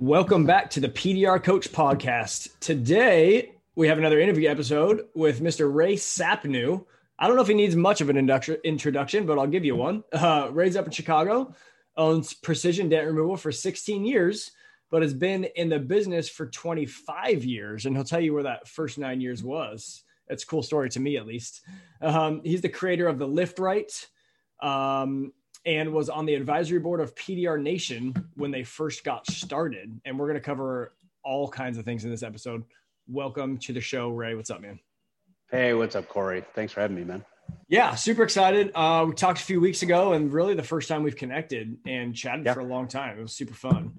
Welcome back to the PDR Coach Podcast. Today, we have another interview episode with Mr. Rey Sapnu. I don't know if he needs much of an introduction, but I'll give you one. Uh, Rey's up in Chicago, owns Precision Dent Removal for 16 years, but has been in the business for 25 years. And he'll tell you where that first nine years was. It's a cool story to me, at least. Um, he's the creator of the Lift Right, um, and was on the advisory board of PDR Nation when they first got started. And we're going to cover all kinds of things in this episode. Welcome to the show, Rey. What's up, man? Hey, what's up, Cory? Thanks for having me, man. Yeah, super excited. Uh, we talked a few weeks ago, and really the first time we've connected and chatted for a long time. It was super fun.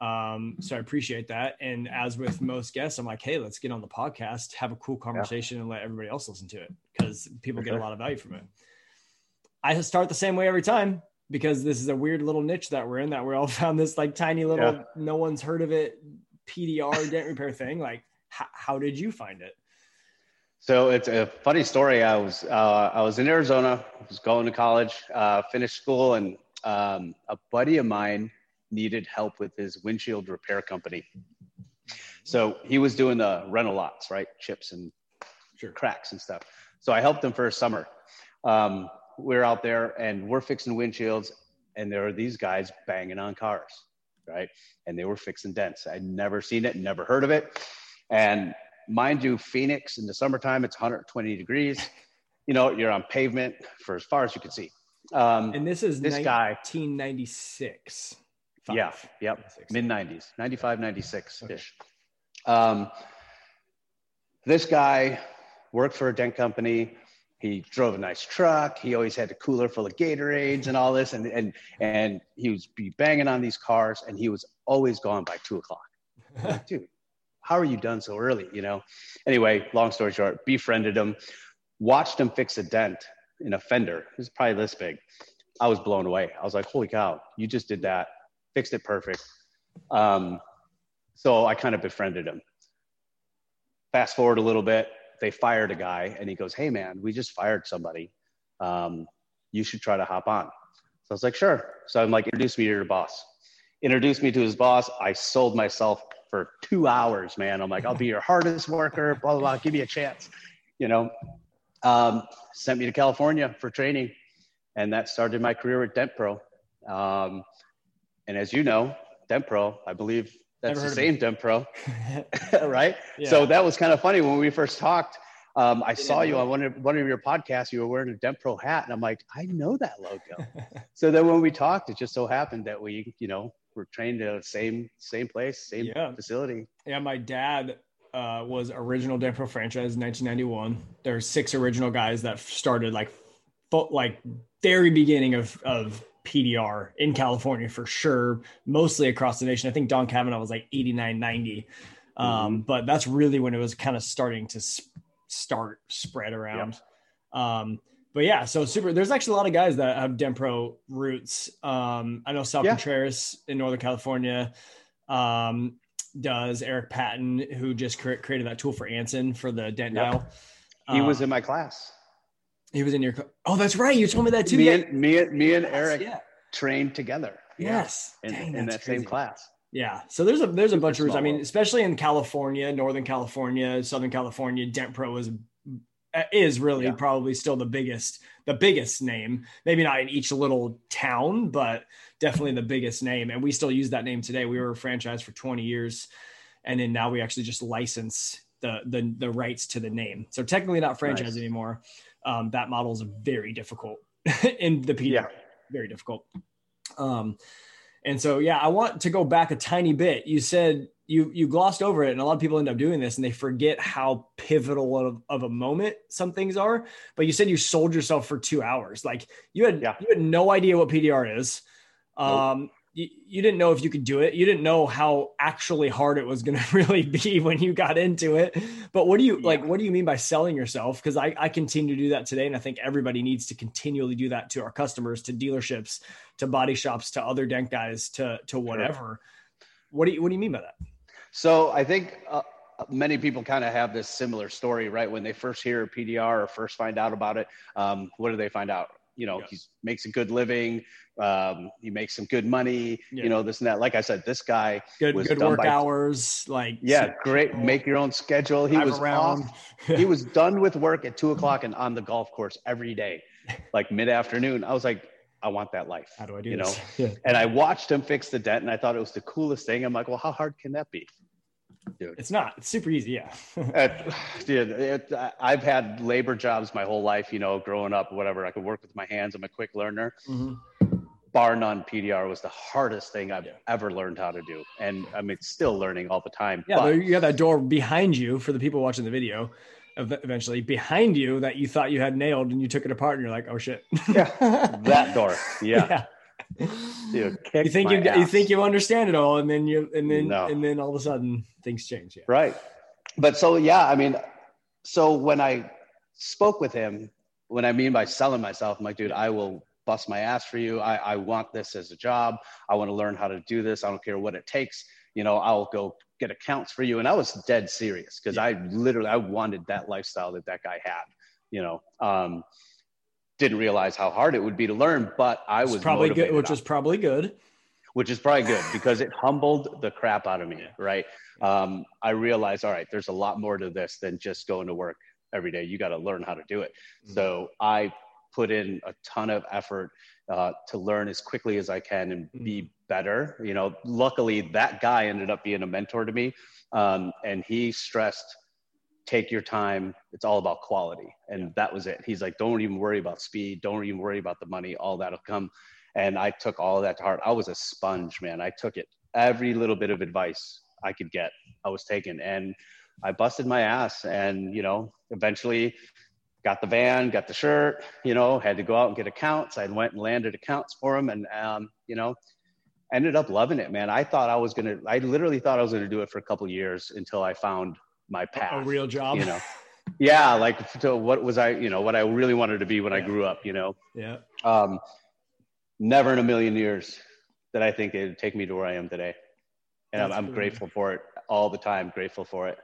Um, so I appreciate that. And as with most guests, I'm like, hey, let's get on the podcast, have a cool conversation, yeah. and let everybody else listen to it because people for get sure. a lot of value from it. I start the same way every time because this is a weird little niche that we're in that we all found this like tiny little yeah. no one's heard of it PDR dent repair thing. Like, h- how did you find it? So it's a funny story. I was uh, I was in Arizona, was going to college, uh, finished school, and um, a buddy of mine needed help with his windshield repair company. So he was doing the rental lots, right, chips and sure. cracks and stuff. So I helped him for a summer. Um, we're out there and we're fixing windshields, and there are these guys banging on cars, right? And they were fixing dents. I'd never seen it, never heard of it, and mind you, Phoenix in the summertime, it's 120 degrees. You know, you're on pavement for as far as you can see. Um, and this is this 1996. guy. Yeah, yep. Mid 90s, 95, 96 ish. Okay. Um, this guy worked for a dent company. He drove a nice truck. He always had a cooler full of Gatorades and all this, and and and he was be banging on these cars, and he was always gone by two o'clock. Like, Dude, how are you done so early? You know. Anyway, long story short, befriended him, watched him fix a dent in a fender. It was probably this big. I was blown away. I was like, holy cow, you just did that, fixed it perfect. Um, so I kind of befriended him. Fast forward a little bit, they fired a guy, and he goes, hey man, we just fired somebody. Um, you should try to hop on. So I was like, sure. So I'm like, introduce me to your boss. Introduced me to his boss. I sold myself for two hours, man. I'm like, I'll be your hardest worker, blah, blah, blah. Give me a chance, you know. Um, sent me to California for training. And that started my career at Dent Pro. Um, and as you know, Dent Pro, I believe that's the same Dent Pro, right? Yeah. So that was kind of funny when we first talked. Um, I saw you on one of, one of your podcasts. You were wearing a Dent Pro hat, and I'm like, I know that logo. so then when we talked, it just so happened that we, you know, were trained at the same same place, same yeah. facility. Yeah, my dad uh, was original Dent Pro franchise 1991. There There's six original guys that started like like very beginning of of PDR in California for sure, mostly across the nation. I think Don Kavanaugh was like 89, 90. Um, mm-hmm. But that's really when it was kind of starting to sp- start spread around. Yep. Um, but yeah, so super. There's actually a lot of guys that have Dent Pro roots. Um, I know Sal yeah. Contreras in Northern California um, does. Eric Patton, who just cre- created that tool for Anson for the dent yep. dial. He um, was in my class. He was in your. Oh, that's right. You told me that too. Me and me, me and Eric yeah. trained together. Yes, in, Dang, in that crazy. same class. Yeah. So there's a there's a bunch of. I mean, especially in California, Northern California, Southern California, Dent Pro is is really yeah. probably still the biggest the biggest name maybe not in each little town but definitely the biggest name and we still use that name today we were a franchise for 20 years and then now we actually just license the the, the rights to the name so technically not franchise nice. anymore um, that model is very difficult in the PD. Yeah. very difficult um, and so yeah i want to go back a tiny bit you said you you glossed over it and a lot of people end up doing this and they forget how pivotal of, of a moment some things are but you said you sold yourself for two hours like you had yeah. you had no idea what pdr is um, nope. You, you didn't know if you could do it. You didn't know how actually hard it was going to really be when you got into it. But what do you like? What do you mean by selling yourself? Because I, I continue to do that today. And I think everybody needs to continually do that to our customers, to dealerships, to body shops, to other dent guys, to, to whatever. What do you, what do you mean by that? So I think uh, many people kind of have this similar story, right? When they first hear PDR or first find out about it, um, what do they find out? You know, he makes a good living. Um, he makes some good money. Yeah. You know, this and that. Like I said, this guy good good work by, hours. Like yeah, great. Make your own schedule. He was around. off. he was done with work at two o'clock and on the golf course every day, like mid afternoon. I was like, I want that life. How do I do you this? know? Yeah. And I watched him fix the dent, and I thought it was the coolest thing. I'm like, well, how hard can that be? Dude. It's not. It's super easy. Yeah. uh, dude, it, I've had labor jobs my whole life. You know, growing up, whatever. I could work with my hands. I'm a quick learner. Mm-hmm. Bar none, PDR was the hardest thing I've yeah. ever learned how to do, and I mean, still learning all the time. Yeah, but, you got that door behind you for the people watching the video. Eventually, behind you that you thought you had nailed, and you took it apart, and you're like, "Oh shit!" yeah, that door. yeah. yeah Dude, you think you ass. you think you understand it all, and then you and then no. and then all of a sudden things change. Yeah. Right. But so yeah, I mean, so when I spoke with him, when I mean by selling myself, I'm like, dude, I will bust my ass for you. I, I want this as a job. I want to learn how to do this. I don't care what it takes. You know, I'll go get accounts for you. And I was dead serious because yeah. I literally I wanted that lifestyle that that guy had. You know, um, didn't realize how hard it would be to learn, but I was probably good, which was probably good. Which is probably good because it humbled the crap out of me, right? Um, I realized, all right, there's a lot more to this than just going to work every day. You got to learn how to do it. Mm-hmm. So I put in a ton of effort uh, to learn as quickly as I can and mm-hmm. be better. You know, luckily that guy ended up being a mentor to me, um, and he stressed take your time. It's all about quality. And yeah. that was it. He's like, don't even worry about speed. Don't even worry about the money. All that'll come. And I took all of that to heart. I was a sponge, man. I took it. Every little bit of advice I could get, I was taking. And I busted my ass. And, you know, eventually got the van, got the shirt, you know, had to go out and get accounts. I went and landed accounts for him. And, um, you know, ended up loving it, man. I thought I was going to, I literally thought I was going to do it for a couple years until I found my path. A real job. You know. yeah, like so what was I, you know, what I really wanted to be when yeah. I grew up, you know. Yeah. Um never in a million years that I think it'd take me to where I am today. And I'm, I'm grateful for it all the time, grateful for it.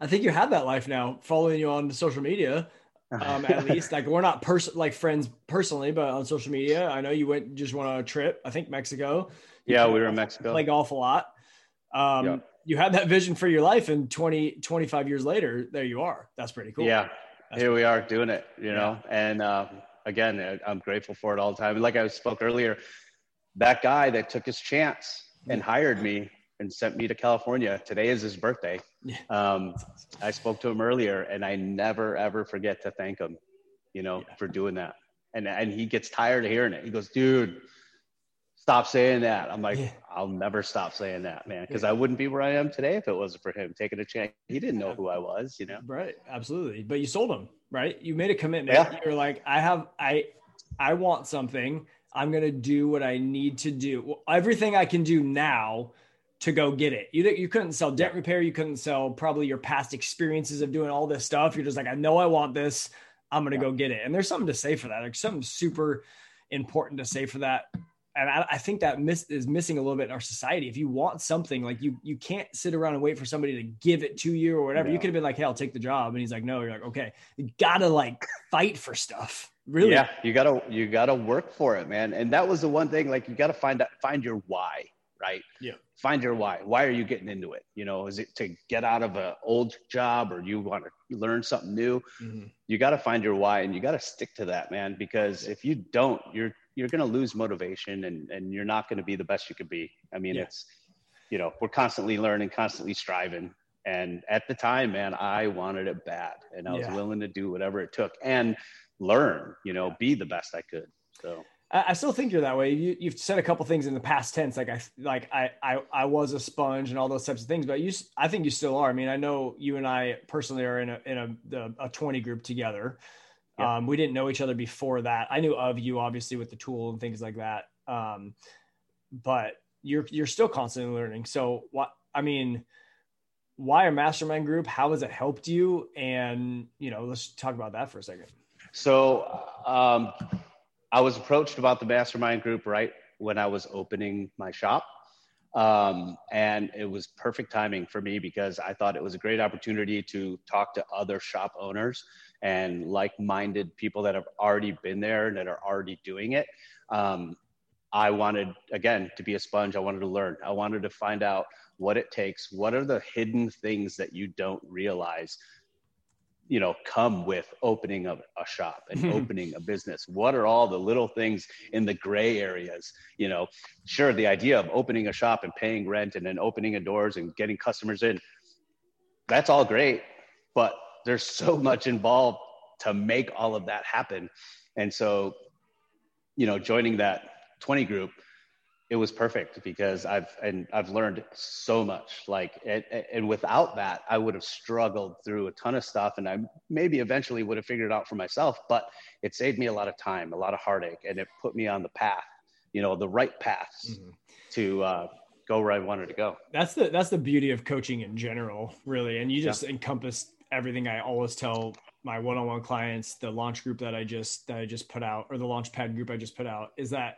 I think you have that life now, following you on social media. Um, at least like we're not person like friends personally, but on social media, I know you went just went on a trip. I think Mexico. You yeah, we were in Mexico. Play golf a lot. Um, yep you had that vision for your life and 20 25 years later there you are. That's pretty cool. Yeah. That's here we are doing it you know? And uh, again i'm grateful for it all the time. And like i spoke earlier that guy that took his chance and hired me and sent me to california today is his birthday. Um, i spoke to him earlier and i never ever forget to thank him you know yeah. for doing that. And and he gets tired of hearing it. He goes dude stop saying that. I'm like, yeah. I'll never stop saying that, man, because yeah. I wouldn't be where I am today if it wasn't for him taking a chance. He didn't know who I was, you know. Right, absolutely. But you sold him, right? You made a commitment. Yeah. You're like, I have, I, I want something. I'm gonna do what I need to do. Everything I can do now to go get it. You you couldn't sell dent repair. You couldn't sell probably your past experiences of doing all this stuff. You're just like, I know I want this. I'm gonna yeah. go get it. And there's something to say for that. Like something super important to say for that and I, I, think that miss is missing a little bit in our society. If you want something, like you you can't sit around and wait for somebody to give it to you or whatever. You could have been like, "Hey, I'll take the job," and he's like, "No." You're like, "Okay." You gotta like fight for stuff. Really? Yeah, you gotta you gotta work for it, man. And that was the one thing. Like, you gotta find out find your why, right? Yeah. Find your why. Why are you getting into it? You know, is it to get out of an old job or you want to learn something new? Mm-hmm. You got to find your why and you got to stick to that, man. Because if you don't, you're you're going to lose motivation and, and you're not going to be the best you could be. I mean, yeah. it's, you know, we're constantly learning, constantly striving. And at the time, man, I wanted it bad and I was yeah. willing to do whatever it took and learn, you know, be the best I could. So I still think you're that way. You, have said a couple things in the past tense, like I, like I, I, I was a sponge and all those types of things, but you, I think you still are. I mean, I know you and I personally are in a, in a, a 20 group together. Um, we didn't know each other before that. I knew of you obviously with the tool and things like that. Um, but you're you're still constantly learning. So what I mean, why a mastermind group? How has it helped you? And you know, let's talk about that for a second. So um, I was approached about the mastermind group right when I was opening my shop. Um, and it was perfect timing for me because I thought it was a great opportunity to talk to other shop owners and like-minded people that have already been there and that are already doing it. Um, I wanted again to be a sponge. I wanted to learn. I wanted to find out what it takes. What are the hidden things that you don't realize you know come with opening a, a shop and opening a business what are all the little things in the gray areas you know sure the idea of opening a shop and paying rent and then opening a doors and getting customers in that's all great but there's so much involved to make all of that happen and so you know joining that 20 group it was perfect because I've and I've learned so much. Like and, and, without that, I would have struggled through a ton of stuff, and I maybe eventually would have figured it out for myself. But it saved me a lot of time, a lot of heartache, and it put me on the path, you know, the right paths mm-hmm. to uh, go where I wanted to go. That's the that's the beauty of coaching in general, really. And you just yeah. encompass everything I always tell my one-on-one clients, the launch group that I just that I just put out, or the launch pad group I just put out, is that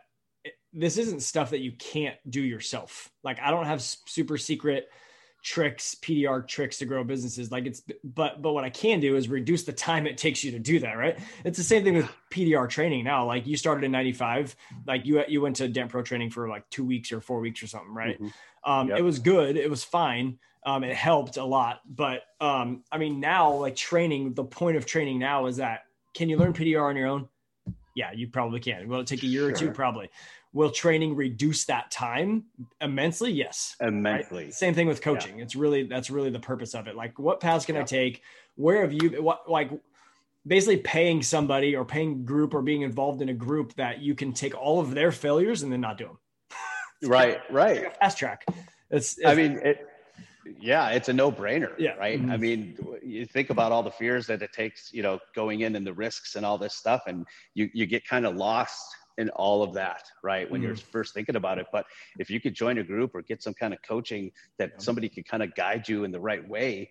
this isn't stuff that you can't do yourself. Like I don't have super secret tricks, PDR tricks to grow businesses. Like it's, but, but what I can do is reduce the time it takes you to do that. Right. It's the same thing with PDR training now. Like you started in 95, like you, you went to Dent Pro training for like two weeks or four weeks or something. Right. Mm-hmm. Um, yep. It was good. It was fine. Um, it helped a lot, but um, I mean, now like training, the point of training now is that can you learn PDR on your own? Yeah, you probably can. Will it take a year sure. or two? Probably. Will training reduce that time immensely? Yes. Immensely. Right? Same thing with coaching. Yeah. It's really that's really the purpose of it. Like what paths can yeah. I take? Where have you what like basically paying somebody or paying group or being involved in a group that you can take all of their failures and then not do them. right, right. Like fast track. It's, it's I mean it yeah, it's a no-brainer, yeah. right? Mm-hmm. I mean, you think about all the fears that it takes, you know, going in and the risks and all this stuff, and you you get kind of lost in all of that, right? When mm you're first thinking about it. But if you could join a group or get some kind of coaching that yeah. somebody could kind of guide you in the right way,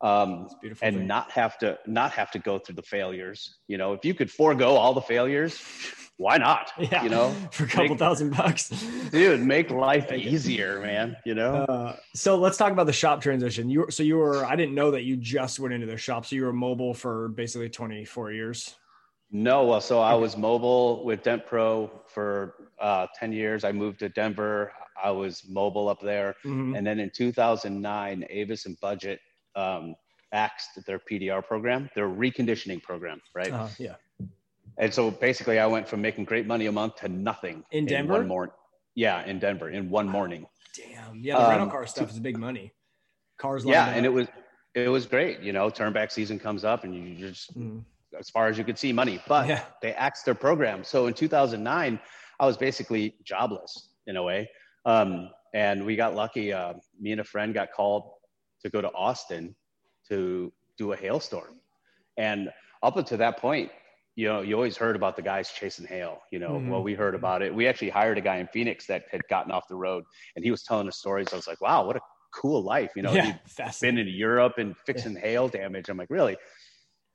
um, and thing. not have to not have to go through the failures. You know, if you could forego all the failures, why not? Yeah, you know, for a couple make, thousand bucks, dude, make life easier, man. You know. Uh, so let's talk about the shop transition. You so you were I didn't know that you just went into the shop. So you were mobile for basically 24 years. No, well, so I was mobile with Dent Pro for uh, 10 years. I moved to Denver. I was mobile up there. Mm-hmm. And then in 2009, Avis and Budget um, axed their PDR program, their reconditioning program, right? Uh, yeah. And so basically, I went from making great money a month to nothing in Denver. In one morning, yeah, in Denver in one morning. Damn, yeah, the um, rental car stuff is big money. Cars, yeah, and it was it was great. You know, turnback season comes up, and you just mm as far as you could see money, but yeah. they axed their program. So in 2009, I was basically jobless in a way. Um, and we got lucky. Uh, me and a friend got called to go to Austin to do a hailstorm. And up until that point, you know, you always heard about the guys chasing hail. You know, mm-hmm. well, we heard about it. We actually hired a guy in Phoenix that had gotten off the road, and he was telling us stories. I was like, wow, what a cool life. You know, yeah, he'd been in Europe and fixing yeah. hail damage. I'm like, really?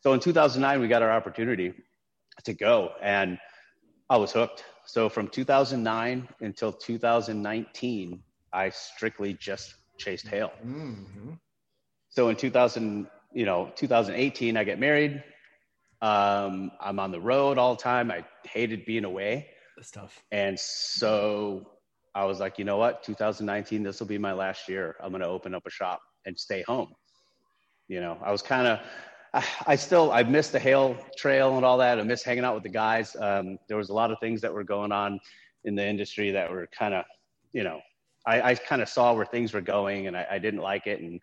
So in 2009, we got our opportunity to go, and I was hooked. So from 2009 until 2019, I strictly just chased hail. Mm-hmm. So in 2000, you know, 2018, I get married. Um, I'm on the road all the time. I hated being away. That's tough. And so I was like, you know what? 2019, this will be my last year. I'm going to open up a shop and stay home. You know, I was kind of I still I missed the hail trail and all that. I miss hanging out with the guys. Um, there was a lot of things that were going on in the industry that were kind of, you know, I, I kind of saw where things were going and I, I, didn't like it. And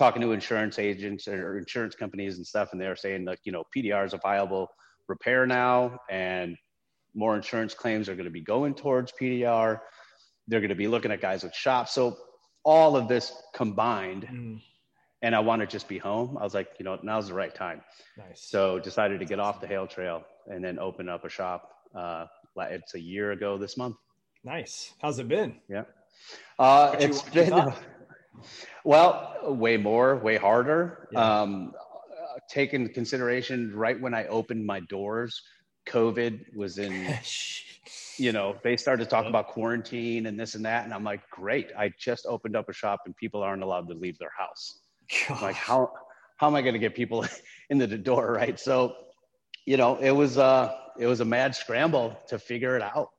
talking to insurance agents or insurance companies and stuff, and they're saying like, you know, PDR is a viable repair now, and more insurance claims are going to be going towards PDR. They're going to be looking at guys with shops. So all of this combined. Mm and I want to just be home. I was like, you know, now's the right time. Nice. So decided to get off the Hail Trail and then open up a shop. Uh, it's a year ago this month. Nice. How's it been? Yeah. Uh, it's been well, way more, way harder. Yeah. Um, take into consideration right when I opened my doors, COVID was in. you know, they started to talk about quarantine and this and that, and I'm like, great! I just opened up a shop and people aren't allowed to leave their house. Like how how am I going to get people into the door, right? So, you know, it was uh it was a mad scramble to figure it out.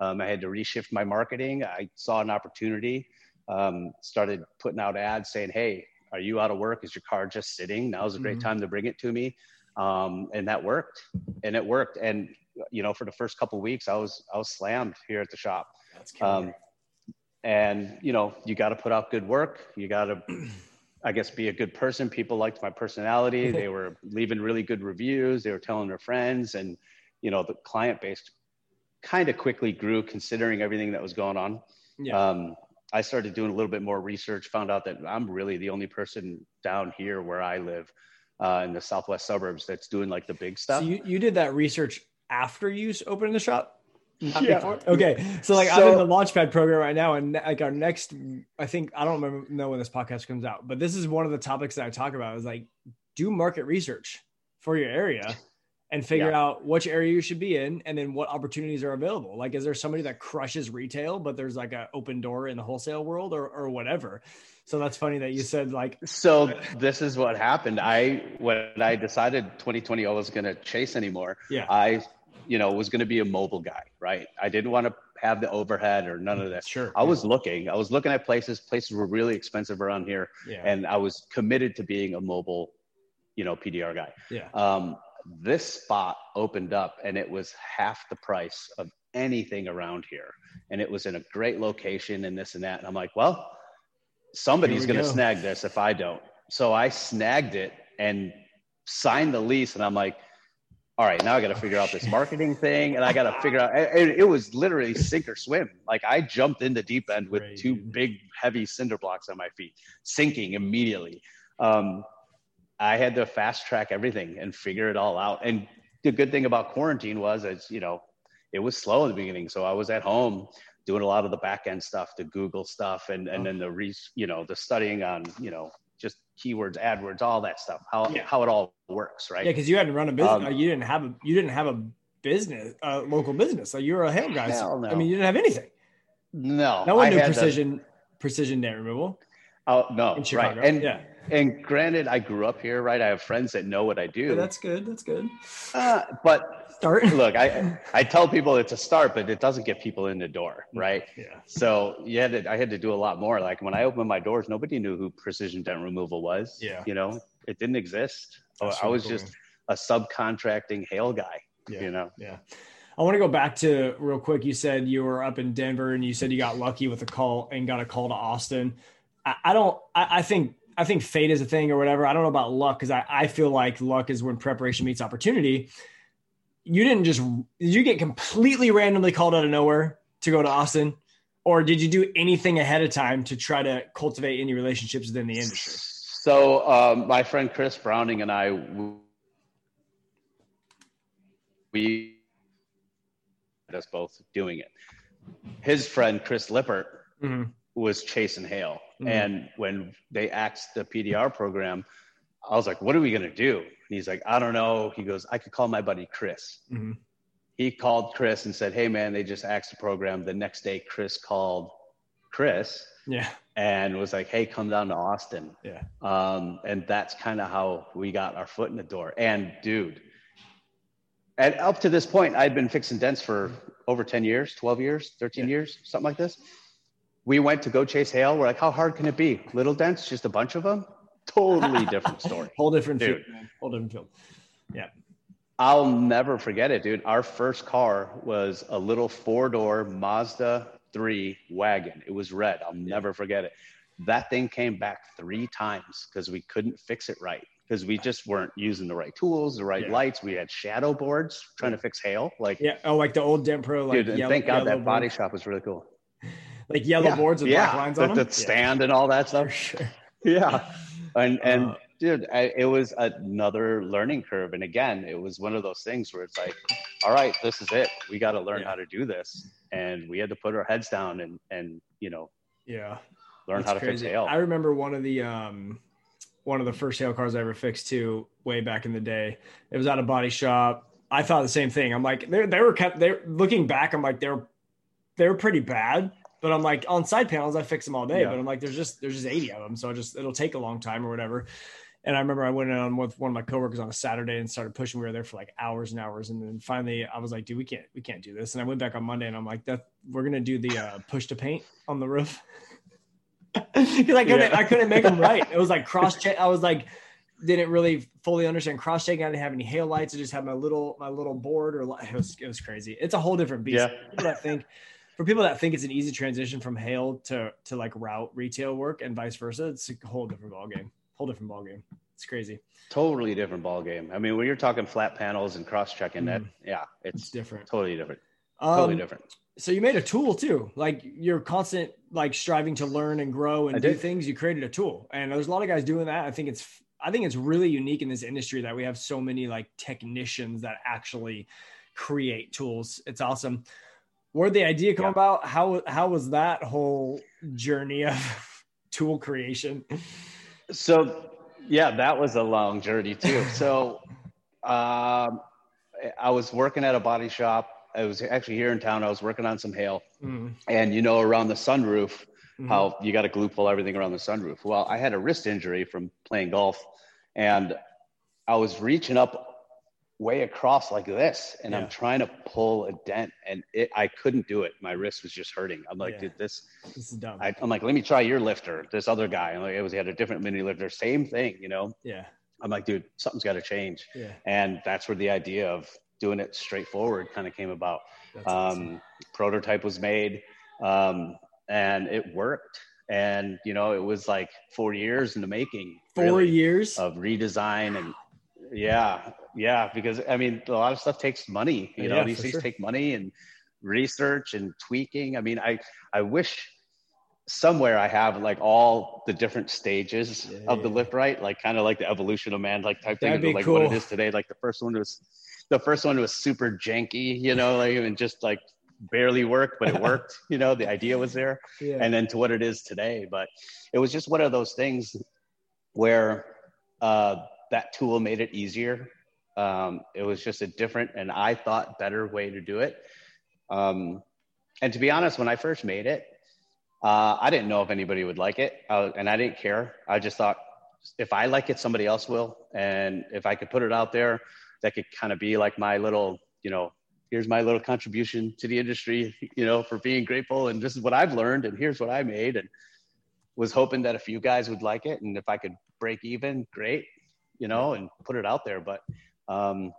Um, I had to reshift my marketing. I saw an opportunity, um, started putting out ads saying, "Hey, are you out of work? Is your car just sitting? Now's a great mm-hmm. time to bring it to me." Um, and that worked, and it worked. And you know, for the first couple weeks, I was I was slammed here at the shop. That's Um, and you know, you got to put out good work. You got to, I guess, be a good person. People liked my personality. they were leaving really good reviews. They were telling their friends, and you know, the client base kind of quickly grew considering everything that was going on. Yeah. Um, I started doing a little bit more research, found out that I'm really the only person down here where I live uh, in the southwest suburbs that's doing like the big stuff. So you, you did that research after you opened the shop? Not yeah. Before? Okay. So like so, I'm in the Launchpad program right now, and like our next, I think I don't remember know when this podcast comes out, but this is one of the topics that I talk about is like do market research for your area and figure yeah. out which area you should be in and then what opportunities are available. Like, is there somebody that crushes retail, but there's like an open door in the wholesale world or, or whatever? So that's funny that you said like. So this is what happened. I, when I decided 2020 I was going to chase anymore, yeah. I, you know, was going to be a mobile guy, right? I didn't want to have the overhead or none of that. Sure. I was looking, I was looking at places, places were really expensive around here. Yeah. And I was committed to being a mobile, you know, PDR guy. Yeah. Um, this spot opened up and it was half the price of anything around here. And it was in a great location and this and that. And I'm like, well, somebody's going to snag this if I don't. So I snagged it and signed the lease. And I'm like, all right, now I got to figure out this marketing thing, and I got to figure out. It, it, was literally sink or swim. Like I jumped in the deep end with two big, heavy cinder blocks on my feet, sinking immediately. Um, I had to fast track everything and figure it all out. And the good thing about quarantine was, it's you know, it was slow in the beginning. So I was at home doing a lot of the back end stuff, the Google stuff, and and then the re, you know, the studying on you know just keywords, AdWords, all that stuff, how yeah. how it all works, right? Yeah, because you hadn't run a business, um, you didn't have a you didn't have a business, a local business. So you were a hail guy. no. I mean, you didn't have anything. No, no one knew precision precision dent removal. Oh no, right? And yeah and granted, I grew up here, right? I have friends that know what I do. Yeah, that's good. That's good. Uh, but start. Look, I I tell people it's a start, but it doesn't get people in the door, right? Yeah. So yeah, I had to do a lot more. Like when I opened my doors, nobody knew who precision dent removal was. Yeah. You know, it didn't exist. That's I was cool. just a subcontracting hail guy. Yeah. You know. Yeah. I want to go back to real quick. You said you were up in Denver and you said you got lucky with a call and got a call to Austin. I, I don't. I, I think I think fate is a thing or whatever. I don't know about luck because I, I feel like luck is when preparation meets opportunity. You didn't just did you get completely randomly called out of nowhere to go to Austin, or did you do anything ahead of time to try to cultivate any relationships within the industry? So um, my friend Chris Browning and I we us both doing it. His friend Chris Lippert mm-hmm. was chasing hail Mm-hmm. And when they asked the PDR program, I was like, what are we going to do? And he's like, I don't know. He goes, I could call my buddy Chris. Mm-hmm. He called Chris and said, Hey, man, they just asked the program. The next day, Chris called Chris. Yeah. And was like, Hey, come down to Austin. Yeah. Um, and that's kind of how we got our foot in the door. And dude, and up to this point, I'd been fixing dents for over 10 years, 12 years, 13 yeah. years, something like this we went to go chase hail. We're like, how hard can it be? Little dents, just a bunch of them. Totally different story. Whole different dude. field. Whole different field. Yeah. I'll never forget it, dude. Our first car was a little four door Mazda 3 wagon. It was red. I'll never forget it. That thing came back three times because we couldn't fix it right because we just weren't using the right tools, the right yeah. lights. We had shadow boards trying to fix hail. Like yeah, oh, like the old Dent Pro. Like dude, yellow, thank God that body shop was really cool like yellow yeah, boards with yeah, black lines on them. The stand yeah. and all that stuff. Sure. Yeah, and and uh, dude, I, it was another learning curve. And again, it was one of those things where it's like, all right, this is it. We got to learn how to do this. and we had to put our heads down and and you know yeah learn That's how to crazy. fix hail. I remember one of the um one of the first hail cars I ever fixed too, way back in the day. It was at a body shop. I thought the same thing. I'm like, they they were kept. They're looking back. I'm like, they're they're pretty bad. But I'm like, on side panels, I fix them all day. Yeah. But I'm like, there's just there's just 80 of them, so I just it'll take a long time or whatever. And I remember I went on with one of my coworkers on a Saturday and started pushing. We were there for like hours and hours, and then finally I was like, "Dude, we can't, we can't do this." And I went back on Monday, and I'm like, "That we're gonna do the uh, push to paint on the roof." Because I couldn't, yeah. I couldn't make them right. It was like cross check. I was like, didn't really fully understand cross checking. I didn't have any hail lights. I just had my little my little board or it was it was crazy. It's a whole different beast. Yeah. That think for people that think it's an easy transition from hail to to like route retail work and vice versa, it's a whole different ball game. Whole different ball game. It's crazy. Totally different ball game. I mean, when you're talking flat panels and cross checking, mm. that yeah, it's, it's, different. Totally different. Um, totally different. So you made a tool too. Like you're constant like striving to learn and grow and I do did. things. You created a tool, and there's a lot of guys doing that. I think it's I think it's really unique in this industry that we have so many like technicians that actually create tools. It's awesome. Where the idea come yeah. about? How how was that whole journey of tool creation? So yeah, that was a long journey too. So um, I was working at a body shop. I was actually here in town. I was working on some hail, mm. and you know, around the sunroof, mm-hmm. how you got to glue pull everything around the sunroof. Well, I had a wrist injury from playing golf, and I was reaching up way across like this, and yeah. I'm trying to pull a dent, and it, I couldn't do it. My wrist was just hurting. I'm like, yeah. dude, this, this is dumb. I, am like, let me try your lifter. This other guy, I'm like, it was he had a different mini lifter, same thing, you know? Yeah. I'm like, dude, something's got to change. Yeah. And that's where the idea of doing it straightforward kind of came about. Um, awesome. Prototype was made. Um, and it worked. And you know, it was like four years in the making. Four really, years of redesign and yeah, yeah. Because I mean, a lot of stuff takes money. You know, these things sure. take money and research and tweaking. I mean, I I wish somewhere I have like all the different stages yeah, of the lift right, like kind of like the evolution of man, like type That'd thing, like cool. what it is today. Like the first one was the first one was super janky, you know, like and just like barely worked, but it worked. you know, the idea was there, yeah. and then to what it is today. But it was just one of those things where uh, that tool made it easier. Um, it was just a different and I thought better way to do it. Um, and to be honest, when I first made it, uh, I didn't know if anybody would like it, uh, and I didn't care. I just thought if I like it, somebody else will, and if I could put it out there, that could kind of be like my little, you know, here's my little contribution to the industry, you know, for being grateful. And this is what I've learned, and here's what I made, and was hoping that a few guys would like it, and if I could break even, great, you know, and put it out there. But um,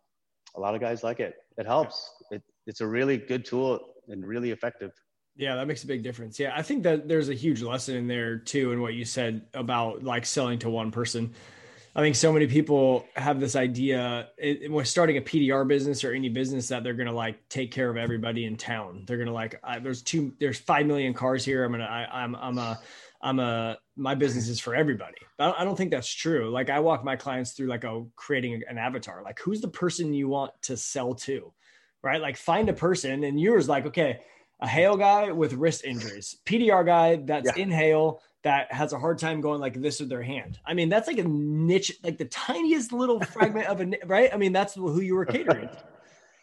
a lot of guys like it. It helps. It, it's a really good tool and really effective. Yeah, that makes a big difference. Yeah, I think that there's a huge lesson in there too, in what you said about like selling to one person. I think so many people have this idea it, when starting a PDR business or any business that they're going to like take care of everybody in town. They're going to like, I, there's two, there's 5 million cars here. I'm going to, I'm, I'm a, I'm a, my business is for everybody. I don't think that's true. Like I walk my clients through like a creating an avatar, like who's the person you want to sell to, right? Like find a person and yours like, okay, a hail guy with wrist injuries, PDR guy that's yeah. in hail that has a hard time going like this with their hand. I mean, that's like a niche, like the tiniest little fragment of a right. I mean, that's who you were catering.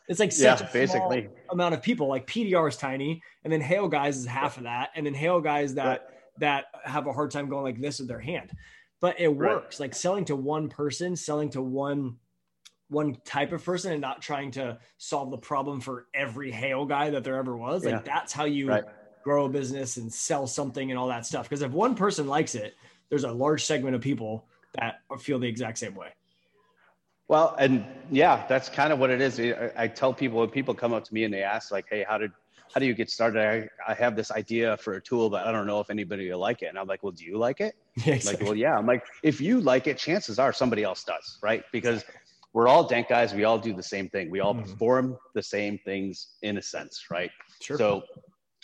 It's like such yeah, a basically amount of people. Like PDR is tiny, and then hail guys is half of that, and then hail guys that right. That have a hard time going like this with their hand. But it works. Right. Like selling to one person, selling to one one type of person, and not trying to solve the problem for every hail guy that there ever was. Like yeah. that's how you. Right grow a business and sell something and all that stuff. Because if one person likes it, there's a large segment of people that feel the exact same way. Well, and yeah, that's kind of what it is. I, I, tell people when people come up to me and they ask like, "Hey, how did how do you get started?" I, I have this idea for a tool, but I don't know if anybody will like it. And I'm like, "Well, do you like it?" Yeah, exactly. Like, well, yeah. I'm like, if you like it, chances are somebody else does, right? Because we're all dent guys. We all do the same thing. We all mm-hmm. perform the same things in a sense, right? Sure. So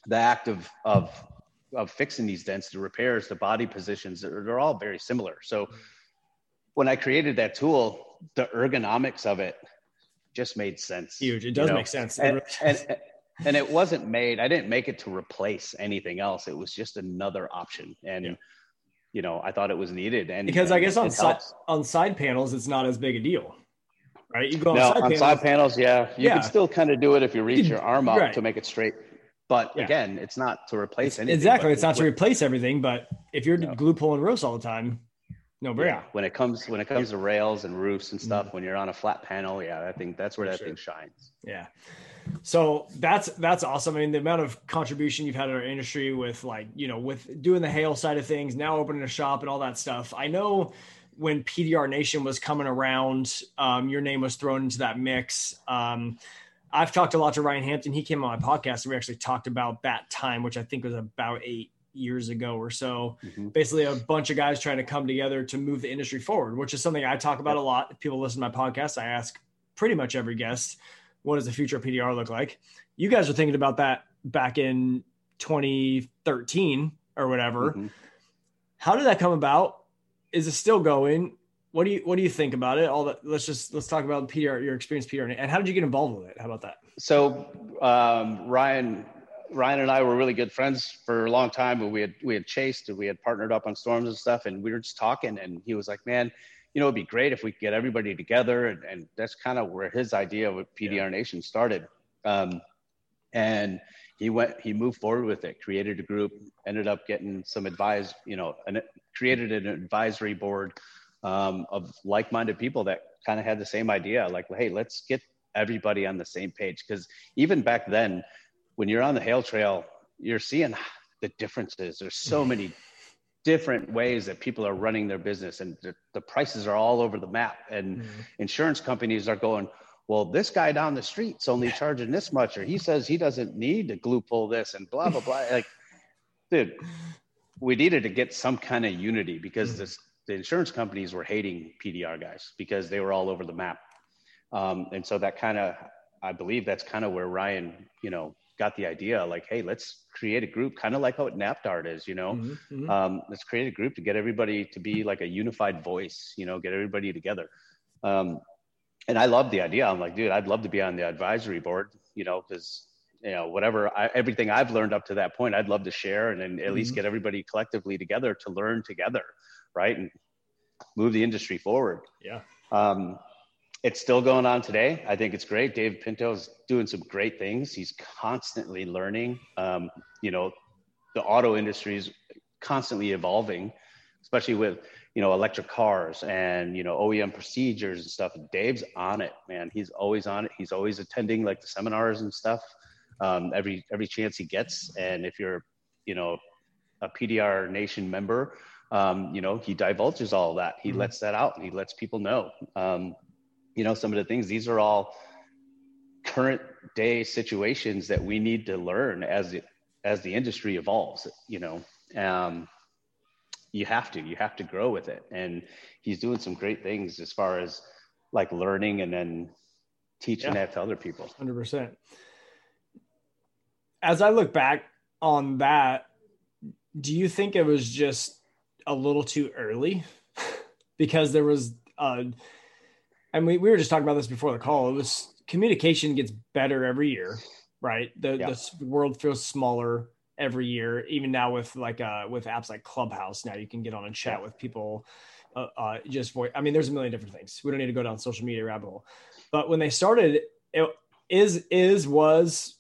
the act of of of fixing these dents, the repairs, the body positions, they're, they're all very similar. So when I created that tool, the ergonomics of it just made sense. Huge. It does you know? make sense. And, and, and it wasn't made. I didn't make it to replace anything else. It was just another option, and yeah. you know, I thought it was needed. And because and I guess on side on side panels, it's not as big a deal, right? You go on, no, side, on panels, side panels, yeah, you yeah. can still kind of do it if you reach your arm up right. to make it straight. But yeah. again, it's not to replace anything. Exactly, it's not to replace everything. But if you're no. glue pulling roofs all the time, no brainer. Yeah, when it comes when it comes to rails and roofs and stuff, mm-hmm. when you're on a flat panel, yeah, I think that's where For that sure. thing shines. Yeah. So that's that's awesome. I mean, the amount of contribution you've had in our industry with like, you know, with doing the hail side of things, now opening a shop and all that stuff. I know when PDR Nation was coming around, um, your name was thrown into that mix. Um, I've talked a lot to Ryan Hampton. He came on my podcast and we actually talked about that time, which I think was about eight years ago or so. Mm-hmm. Basically, a bunch of guys trying to come together to move the industry forward, which is something I talk about a lot. If people listen to my podcast, I ask pretty much every guest what does the future of PDR look like? You guys are thinking about that back in 2013 or whatever. Mm-hmm. How did that come about? Is it still going? What do you what do you think about it? All that let's just let's talk about PDR, your experience PDR, and how did you get involved with it? How about that? So um, Ryan Ryan and I were really good friends for a long time, but we had we had chased and we had partnered up on storms and stuff, and we were just talking, and he was like, "Man, you know, it'd be great if we could get everybody together. And, and that's kind of where his idea of PDR yeah. Nation started. Um, and he went, he moved forward with it, created a group, ended up getting some advice, you know, and created an advisory board um, of like-minded people that kind of had the same idea. Like, hey, let's get everybody on the same page. Cause even back then, when you're on the hail trail, you're seeing the differences. There's so many different ways that people are running their business and the, the prices are all over the map and mm-hmm. insurance companies are going well this guy down the street's only charging this much or he says he doesn't need to glue pull this and blah blah blah like dude we needed to get some kind of unity because mm-hmm. this, the insurance companies were hating pdr guys because they were all over the map um, and so that kind of i believe that's kind of where ryan you know got the idea like, hey, let's create a group, kind of like how NAPDART is, you know, mm-hmm, mm-hmm. Um, let's create a group to get everybody to be like a unified voice, you know, get everybody together. Um, and I love the idea. I'm like, dude, I'd love to be on the advisory board, you know, because you know whatever I, everything I've learned up to that point, I'd love to share and, and at mm-hmm. least get everybody collectively together to learn together, right, and move the industry forward. Yeah. Um, it's still going on today. I think it's great. Dave Pinto is doing some great things. He's constantly learning. Um, you know, the auto industry is constantly evolving, especially with you know electric cars and you know OEM procedures and stuff. Dave's on it, man. He's always on it. He's always attending like the seminars and stuff um, every every chance he gets. And if you're you know a PDR Nation member, um, you know he divulges all that. He mm-hmm. lets that out and he lets people know. Um, you know some of the things. These are all current day situations that we need to learn as it as the industry evolves you know um, you have to you have to grow with it. And he's doing some great things as far as like learning and then teaching yeah. that to other people. 100% as i look back on that do you think it was just a little too early? Because there was a and we, we were just talking about this before the call. It was communication gets better every year, right? The yeah. the world feels smaller every year. Even now with like uh with apps like Clubhouse, now you can get on and chat yeah. with people. Uh, uh, just for I mean, there's a million different things. We don't need to go down social media rabbit hole. But when they started, it is is was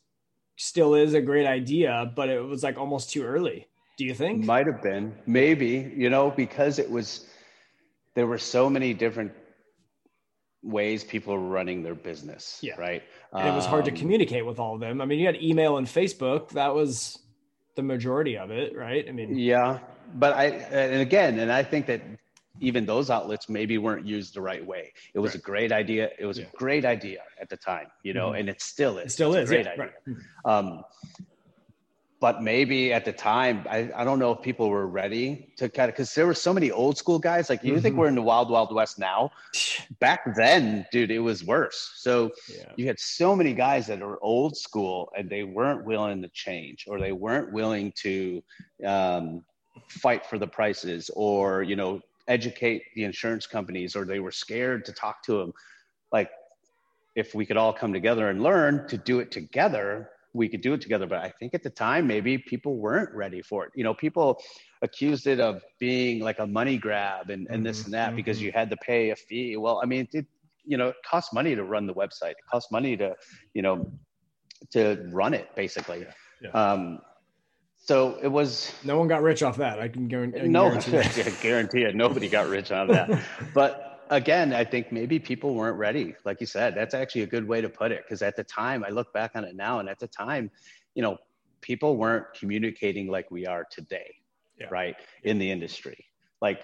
still is a great idea, but it was like almost too early. Do you think? Might have been, maybe, you know, because it was there were so many different ways people are running their business. Yeah. Right. And it was hard to um, communicate with all of them. I mean, you had email and Facebook. That was the majority of it, right? I mean, yeah. But I, and again, and I think that even those outlets maybe weren't used the right way. It was right. a great idea. It was yeah. a great idea at the time, you know, mm-hmm. and it still is. It still it's is. great yeah, idea. Right. Um, but maybe at the time, I, I don't know if people were ready to kind of because there were so many old school guys. Like you mm-hmm. think we're in the wild, wild west now. Back then, dude, it was worse. So yeah. you had so many guys that are old school and they weren't willing to change or they weren't willing to um, fight for the prices or, you know, educate the insurance companies or they were scared to talk to them. Like if we could all come together and learn to do it together, we could do it together. But I think at the time, maybe people weren't ready for it. You know, people accused it of being like a money grab and, and mm-hmm. this and that mm-hmm. because you had to pay a fee. Well, I mean, it, you know, it costs money to run the website. It costs money to, you know, to run it basically. Yeah. Yeah. Um, so it was. No one got rich off that. I can guarantee. No, guarantee, guarantee it. Nobody got rich on that. but again, I think maybe people weren't ready. Like you said, that's actually a good way to put it. Because at the time, I look back on it now, and at the time, you know, people weren't communicating like we are today, yeah. right? In the industry, like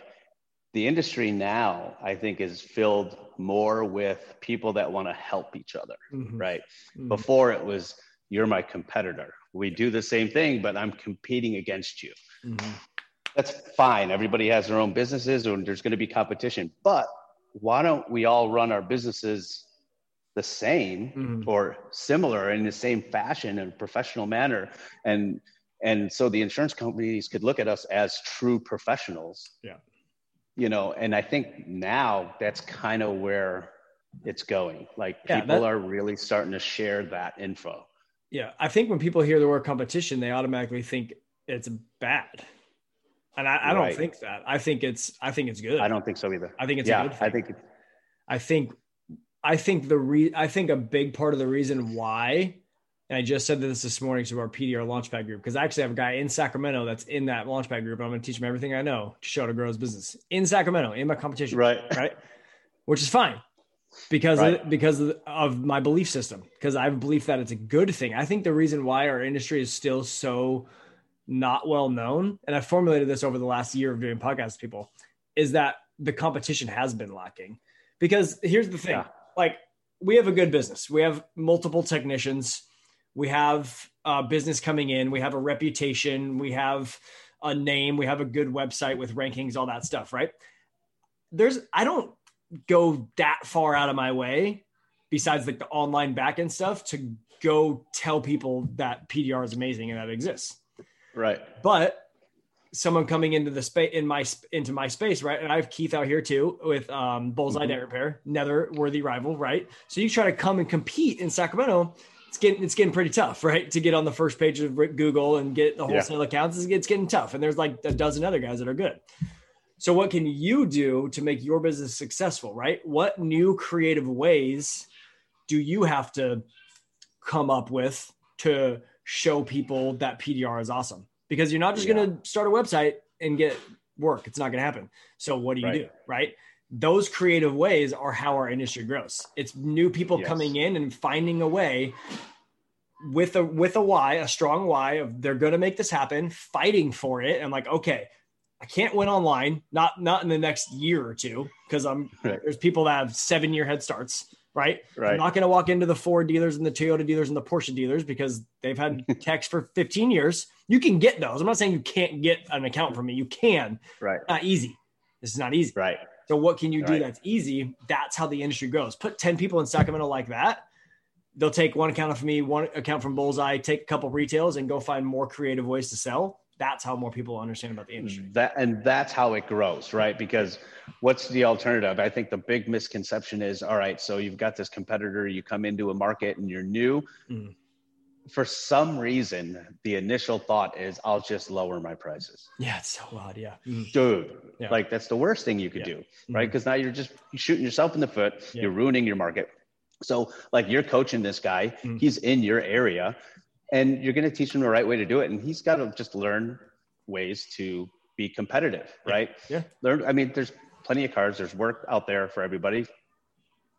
the industry now, I think, is filled more with people that want to help each other, mm-hmm. right? Mm-hmm. Before it was, you're my competitor. We do the same thing, but I'm competing against you. Mm-hmm. That's fine. Everybody has their own businesses, and there's going to be competition. But why don't we all run our businesses the same mm-hmm. or similar in the same fashion and professional manner? And and so the insurance companies could look at us as true professionals. Yeah. You know, and I think now that's kind of where it's going. Like yeah, people that, are really starting to share that info. Yeah, I think when people hear the word competition, they automatically think it's bad, and I, I don't right. think that. I think it's I think it's good. I don't think so either. I think it's yeah. I think I think I think the re I think a big part of the reason why, and I just said this this morning to our PDR Launchpad group because I actually have a guy in Sacramento that's in that Launchpad group. And I'm going to teach him everything I know to show how to grow his business in Sacramento in my competition. Right. Right. Which is fine because right. of, because of my belief system because I have a belief that it's a good thing. I think the reason why our industry is still so not well known, and I formulated this over the last year of doing podcasts with people, is that the competition has been lacking. Because here's the thing, yeah. like we have a good business, we have multiple technicians, we have a business coming in, we have a reputation, we have a name, we have a good website with rankings, all that stuff, right? There's I don't go that far out of my way besides like the online backend stuff to go tell people that PDR is amazing and that exists. Right. But someone coming into the space in my into my space, right? And I have Keith out here too with um, Bullseye mm-hmm. Dent Repair, another worthy rival, right? So you try to come and compete in Sacramento, it's getting it's getting pretty tough, right? To get on the first page of Google and get the wholesale yeah. accounts, it's getting tough. And there's like a dozen other guys that are good. So, what can you do to make your business successful, right? What new creative ways do you have to come up with to show people that PDR is awesome? Because you're not just yeah. going to start a website and get work, it's not going to happen. So, what do you right. do, right? Those creative ways are how our industry grows. It's new people yes. coming in and finding a way with a with a why, a strong why of they're going to make this happen, fighting for it. And like, okay, I can't win online, not not in the next year or two, because I'm right. there's people that have seven year head starts, right? right. I'm not going to walk into the Ford dealers and the Toyota dealers and the Porsche dealers because they've had techs for 15 years. You can get those. I'm not saying you can't get an account from me. You can. Right. Not easy. This is not easy. Right. So what can you do right. that's easy? That's how the industry grows. Put 10 people in Sacramento like that. They'll take one account from me, one account from Bullseye, take a couple retails and go find more creative ways to sell that's how more people understand about the industry. That and that's how it grows, right? Because what's the alternative? I think the big misconception is all right, so you've got this competitor, you come into a market and you're new. Mm. For some reason, the initial thought is I'll just lower my prices. Yeah, it's so odd. Yeah. Mm. Dude, yeah. like that's the worst thing you could yeah. do, right? Because mm. now you're just shooting yourself in the foot, yeah. you're ruining your market. So, like, you're coaching this guy, mm. he's in your area and you're going to teach him the right way to do it and he's got to just learn ways to be competitive right? Yeah. Learn i mean there's plenty of cars there's work out there for everybody.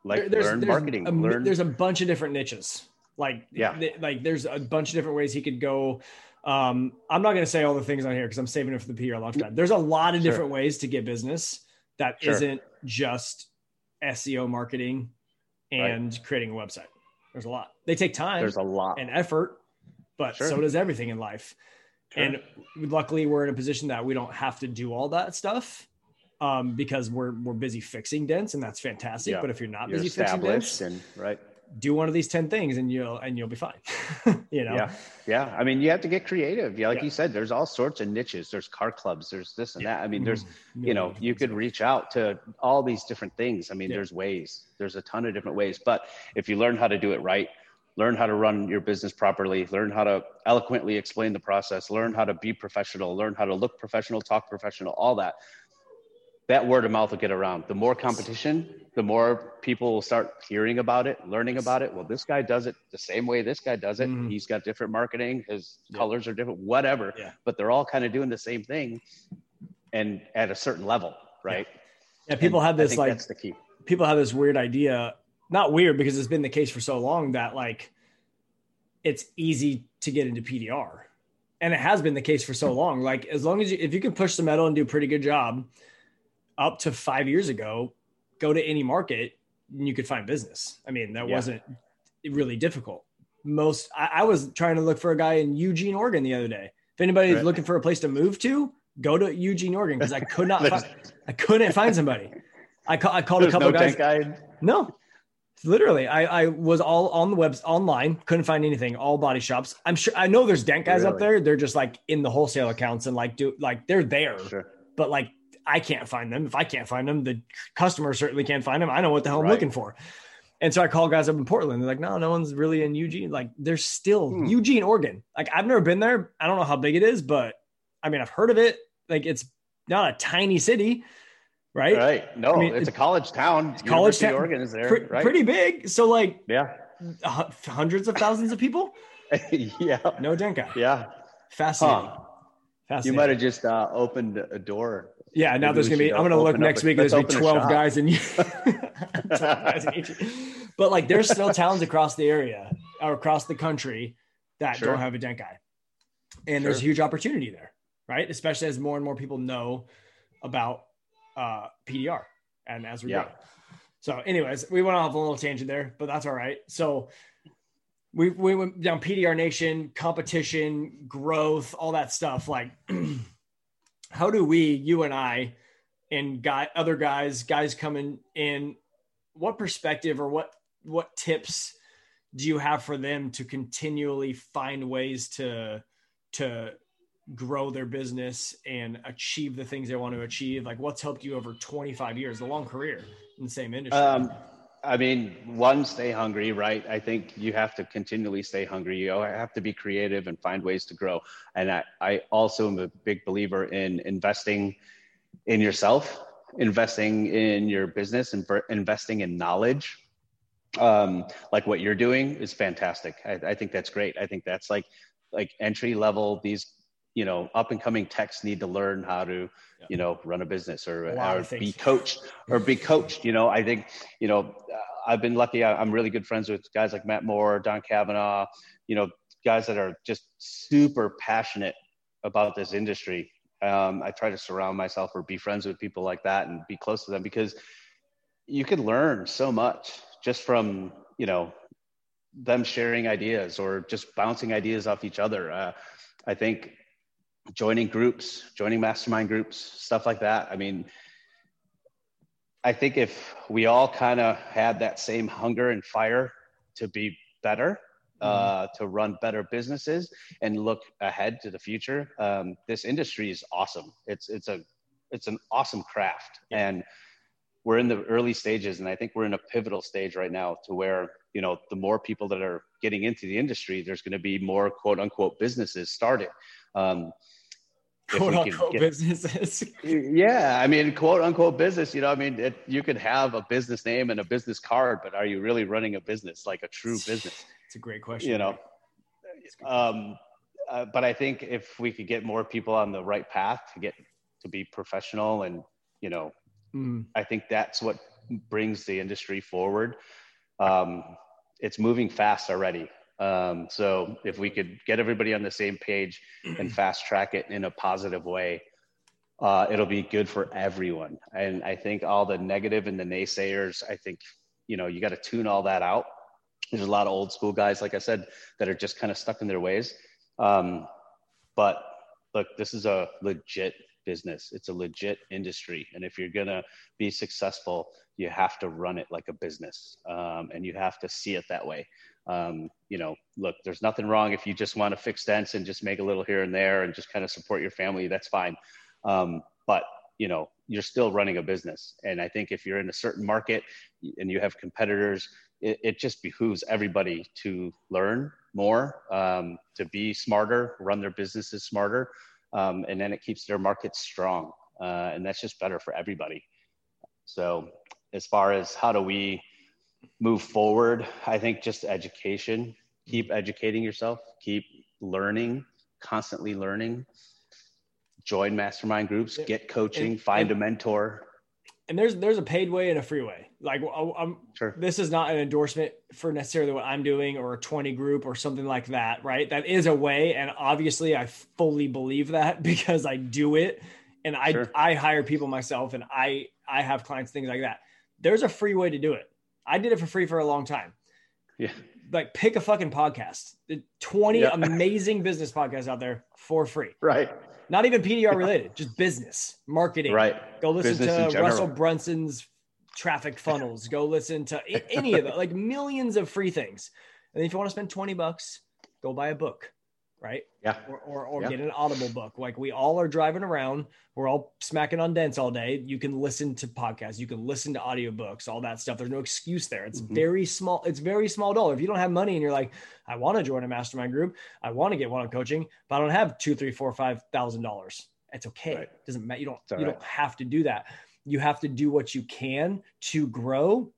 Like there's, learn there's marketing a, learn there's a bunch of different niches. Like yeah. th- like there's a bunch of different ways he could go. Um i'm not going to say all the things on here because i'm saving it for the pr launch launchpad there's a lot of sure. different ways to get business that sure. not just seo marketing and right. creating a website. There's a lot. They take time there's a lot. and effort but sure. so does everything in life. Sure. And luckily, we're in a position that we don't have to do all that stuff um, because we're we're busy fixing dents, and that's fantastic. Yeah. But if you're not you're busy fixing dents, and right, do one of these ten things, and you'll and you'll be fine. you know? Yeah, yeah. I mean, you have to get creative. Yeah, like yeah. you said, there's all sorts of niches. There's car clubs. There's this and that. I mean, there's mm-hmm. you know, you could reach out to all these different things. I mean, there's ways. There's a ton of different ways. But if you learn how to do it right learn how to run your business properly, learn how to eloquently explain the process, learn how to be professional, learn how to look professional, talk professional, all that. That word of mouth will get around. The more competition, the more people will start hearing about it, learning about it. Well, this guy does it the same way this guy does it. Mm-hmm. He's got different marketing, his yeah. colors are different, whatever. Yeah. But they're all kind of doing the same thing and at a certain level, right? Yeah, yeah people and have this like that's the key. People have this weird idea not weird because it's been the case for so long that like it's easy to get into PDR. And it has been the case for so long. Like as long as you if you can push the metal and do a pretty good job up to five years ago, go to any market and you could find business. I mean, that yeah. wasn't really difficult. Most I, I, was trying to look for a guy in Eugene, Oregon the other day. If anybody's right. looking for a place to move to, go to Eugene, Oregon, because I could not find, I couldn't find somebody. I, ca- I called There's a couple no guys. No, Literally, I, I was all on the webs online, couldn't find anything. All body shops. I'm sure I know there's dent guys really? up there. They're just like in the wholesale accounts and like do like they're there, sure. but like I can't find them. If I can't find them, the customer certainly can't find them. I know what the hell I'm looking for. And so I call guys up in Portland. They're like, no, no one's really in Eugene. Like, there's still hmm. Eugene, Oregon. Like, I've never been there. I don't know how big it is, but I mean, I've heard of it. Like, it's not a tiny city, right? Right. No, I mean, it's, a college town. College town. Oregon is there, right? Pretty big. So like, yeah, hundreds of thousands of people. yeah. No Denka. Yeah. Fascinating. Huh. Fascinating. You might have just uh, opened a door. Yeah. Now Maybe there's gonna be. I'm gonna look next a, week. There's gonna be 12 guys in. 12 guys in but like, there's still towns across the area or across the country that sure. don't have a guy, and sure. there's a huge opportunity there, right? Especially as more and more people know about uh, PDR and as we yeah. go. So, anyways, we went off a little tangent there, but that's all right. So, we we went down PDR Nation, competition, growth, all that stuff. Like, how do we, you and I, and guy other guys, guys coming in, what perspective or what what tips do you have for them to continually find ways to to grow their business and achieve the things they want to achieve? Like what's helped you over 25 years, a long career in the same industry? Um, I mean, one, stay hungry, right? I think you have to continually stay hungry. You have to be creative and find ways to grow. And I, I also am a big believer in investing in yourself, investing in your business, and investing in knowledge. Um, like what you're doing is fantastic. I, I think that's great. I think that's like like entry level. These you know up and coming techs need to learn how to you know run a business or, or be coached or be coached you know. I think you know i've been lucky. I'm really good friends with guys like matt moore don kavanaugh you know guys that are just super passionate about this industry. Um, i try to surround myself or be friends with people like that and be close to them because you can learn so much just from you know them sharing ideas or just bouncing ideas off each other. Uh, i think joining groups, joining mastermind groups, stuff like that. I mean, I think if we all kind of had that same hunger and fire to be better, mm-hmm. uh, to run better businesses and look ahead to the future, um, this industry is awesome. It's it's a it's an awesome craft, yeah. and we're in the early stages, and I think we're in a pivotal stage right now to where you know the more people that are getting into the industry, there's going to be more quote unquote businesses started. Um, quote unquote get, businesses. yeah, I mean, quote unquote business. You know, I mean, it, you could have a business name and a business card, but are you really running a business like a true business? It's a great question. You know, um, uh, but I think if we could get more people on the right path to get to be professional, and you know, mm. I think that's what brings the industry forward. Um, it's moving fast already. Um, so if we could get everybody on the same page and fast track it in a positive way, uh, it'll be good for everyone. And I think all the negative and the naysayers, I think, you know, you got to tune all that out. There's a lot of old school guys, like I said, that are just kind of stuck in their ways. Um, but look, this is a legit business. It's a legit industry. And if you're going to be successful, you have to run it like a business um, and you have to see it that way um, you know, look, there's nothing wrong if you just want to fix dents and just make a little here and there and just kind of support your family. That's fine. Um, but you know, you're still running a business. And I think if you're in a certain market and you have competitors, it, it just behooves everybody to learn more, um, to be smarter, run their businesses smarter, um, and then it keeps their markets strong. Uh, and that's just better for everybody. So, as far as how do we move forward, I think just education, keep educating yourself, keep learning, constantly learning. Join mastermind groups, get coaching, and, find and, a mentor. And there's there's a paid way and a free way. Like I'm, sure. this is not an endorsement for necessarily what I'm doing or a 20 group or something like that, right? That is a way, and obviously I fully believe that because I do it, and I sure. I hire people myself, and I I have clients things like that. There's a free way to do it. I did it for free for a long time. Yeah like pick a fucking podcast. 20 yeah. amazing business podcasts out there for free. Right. Not even PDR related, just business, marketing. Right. Go listen business to Russell Brunson's traffic funnels. Go listen to any of it, like millions of free things. And if you want to spend 20 bucks, go buy a book right? Yeah. Or, or, or yeah. get an audible book. Like we all are driving around, we're all smacking on dents all day. You can listen to podcasts, you can listen to audiobooks, all that stuff. There's no excuse there. It's mm-hmm. very small, it's very small dollar. If you don't have money and you're like, I want to join a mastermind group, I want to get one on coaching, but I don't have two, three, four, five thousand dollars. It's okay. Right. It doesn't matter. You don't you right. don't have to do that. You have to do what you can to grow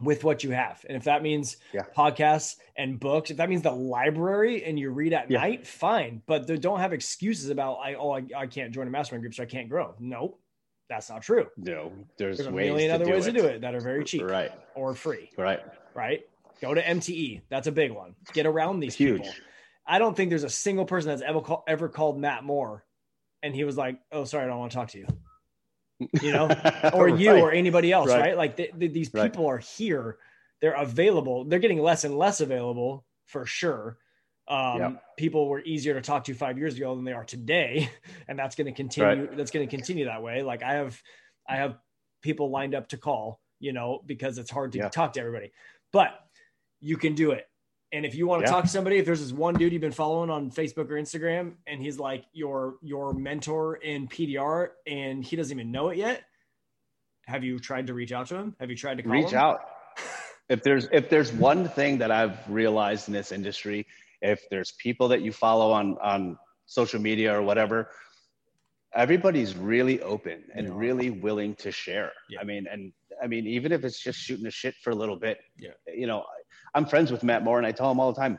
with what you have. And if that means yeah. podcasts and books, if that means the library and you read at yeah. night, fine. But don't have excuses about I oh I, I can't join a mastermind group so I can't grow. Nope. That's not true. No, there's, there's a million other ways it. to do it that are very cheap, right, or free, right, right. Go to MTE. That's a big one. Get around these Huge. people. I don't think there's a single person that's ever call, ever called Matt Moore, and he was like, "Oh, sorry, I don't want to talk to you." You know, or you right. or anybody else, right? right? Like these people right. are here, they're available. They're getting less and less available for sure. Um, yep. People were easier to talk to five years ago than they are today, and that's going to continue. That's going to continue that way. Like I have, I have people lined up to call, you know, because it's hard to yeah. talk to everybody, but you can do it. And if you want to yeah. talk to somebody, if there's this one dude you've been following on Facebook or Instagram, and he's like your your mentor in PDR, and he doesn't even know it yet, have you tried to reach out to him? Have you tried to reach him? out? if there's if there's one thing that I've realized in this industry, if there's people that you follow on on social media or whatever, everybody's really open and yeah. really willing to share. Yeah. I mean, and I mean, even if it's just shooting the shit for a little bit, yeah. you know, I'm friends with Matt Moore and I tell him all the time,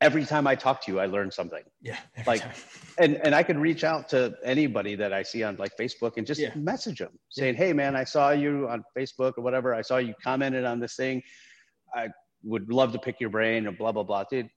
every time I talk to you, I learn something. Yeah. Like, and, and I can reach out to anybody that I see on like Facebook and just yeah. message them saying, Hey man, I saw you on Facebook or whatever. I saw you commented on this thing. I would love to pick your brain and blah, blah, blah. Dude,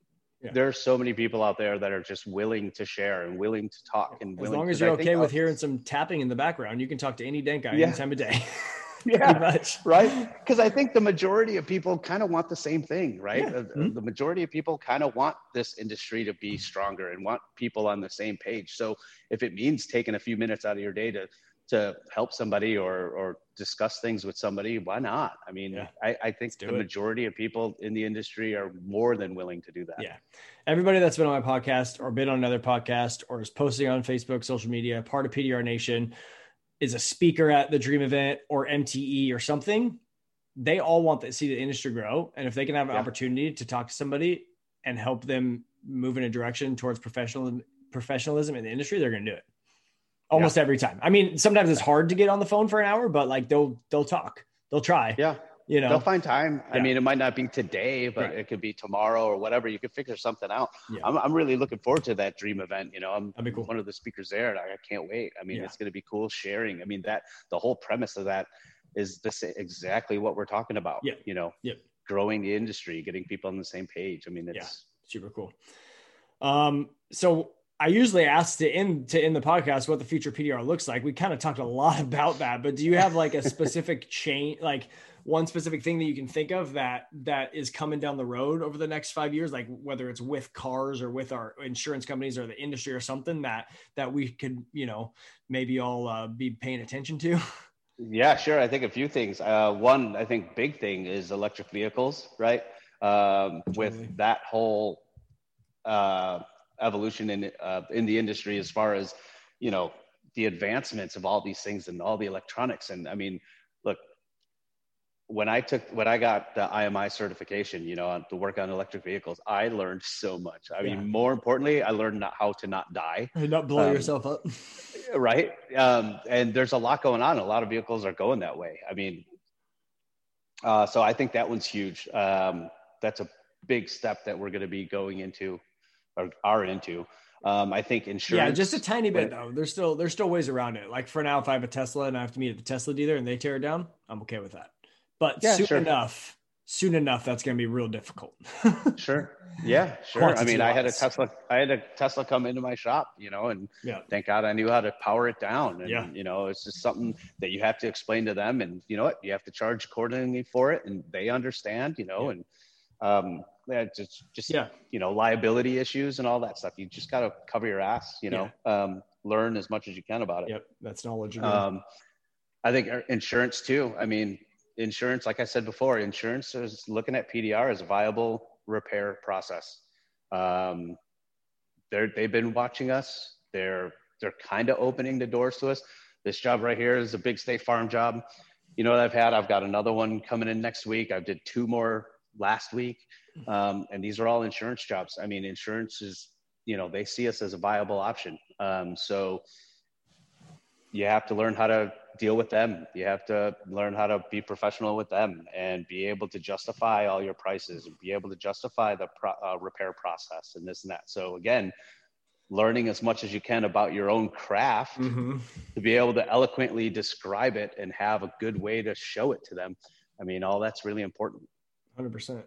yeah. there are so many people out there that are just willing to share and willing to talk and as long as you're okay with hearing some tapping in the background, you can talk to any dent guy yeah. any time of day. yeah, right? Because I think the majority of people kind of want the same thing, right? Yeah. Mm-hmm. The majority of people kind of want this industry to be stronger and want people on the same page. So if it means taking a few minutes out of your day to to help somebody or or discuss things with somebody, why not? I mean, yeah. I, I think the it. majority of people in the industry are more than willing to do that. Yeah. Everybody that's been on my podcast or been on another podcast or is posting on Facebook, social media, part of PDR Nation, is a speaker at the dream event or MTE or something, they all want to see the industry grow. And if they can have an yeah. opportunity to talk to somebody and help them move in a direction towards professional professionalism in the industry, they're going to do it almost yeah. every time. I mean, sometimes it's hard to get on the phone for an hour, but like they'll, they'll talk, they'll try. Yeah you know? They'll find time. Yeah. i mean it might not be today but right. it could be tomorrow or whatever. You could figure something out. Yeah. I'm, I'm really looking forward to that dream event you know? I'm cool. one of the speakers there and i, can't wait. I mean yeah. it's going to be cool sharing. I mean that the whole premise of that is this exactly what we're talking about yeah. you know? Yeah. Growing the industry getting people on the same page. I mean it's super cool. Um so I usually ask to end to end the podcast what the future PDR looks like. We kind of talked a lot about that, but do you have like a specific chain, like one specific thing that you can think of that that is coming down the road over the next five years? Like whether it's with cars or with our insurance companies or the industry or something that that we could you know maybe all uh, be paying attention to? Yeah sure. I think a few things. Uh, one i think big thing is electric vehicles right? Um, with that whole uh, evolution in uh, in the industry as far as you know the advancements of all these things and all the electronics. And I mean, look, when I took when I got the IMI certification, you know, to work on electric vehicles, I learned so much. I yeah. mean, more importantly, I learned not, how to not die, and not blow um, yourself up. right. Um, and there's a lot going on. A lot of vehicles are going that way. I mean, uh, so I think that one's huge. Um, that's a big step that we're going to be going into or are into. Um, I think insurance. Yeah, just a tiny bit though. There's still there's still ways around it. Like for now, if I have a Tesla and I have to meet at the Tesla dealer and they tear it down, I'm okay with that. But yeah, soon sure. enough, soon enough, that's going to be real difficult. sure. Yeah, sure. I mean, I had a Tesla. I had a Tesla come into my shop, you know, and yeah. thank God I knew how to power it down. And yeah. you know, it's just something that you have to explain to them, and you know what, you have to charge accordingly for it, and they understand, you know, yeah. and um, just just yeah, you know, liability issues and all that stuff. You just got to cover your ass, you know, yeah. um, learn as much as you can about it. Yep, that's knowledge. Um, I think insurance too. I mean, insurance, like I said before, insurance is looking at PDR as a viable repair process. Um, they're they've been watching us. They're they're kind of opening the doors to us. This job right here is a big State Farm job. You know what I've had? I've got another one coming in next week. I did two more last week. Um, and these are all insurance jobs. I mean, insurance is, you know, they see us as a viable option. Um, so you have to learn how to deal with them. You have to learn how to be professional with them and be able to justify all your prices and be able to justify the pro- uh, repair process and this and that. So again, learning as much as you can about your own craft mm-hmm. to be able to eloquently describe it and have a good way to show it to them. I mean, all that's really important. 100%.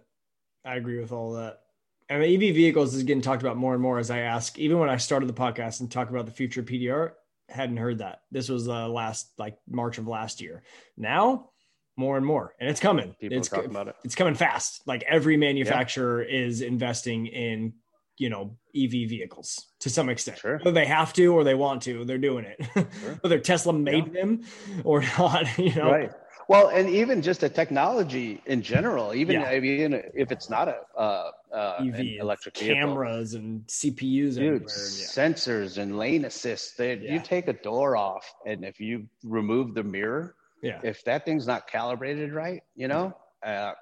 I agree with all that. And EV vehicles is getting talked about more and more as I ask. Even when I started the podcast and talk about the future PDR, hadn't heard that. This was uh, last like March of last year. Now, more and more, and it's coming. People it's, talking about it. It's coming fast. Like every manufacturer yeah. is investing in you know EV vehicles to some extent. Sure. Whether they have to or they want to, they're doing it. Sure. Whether Tesla made yeah. them or not, you know. Right. Well, and even just a technology in general, even yeah. I mean, if it's not a uh, uh, EV, electric cameras vehicle. and CPUs, Dude, yeah. sensors and lane assist. They, yeah. You take a door off, and if you remove the mirror, yeah, if that thing's not calibrated right, you know, uh,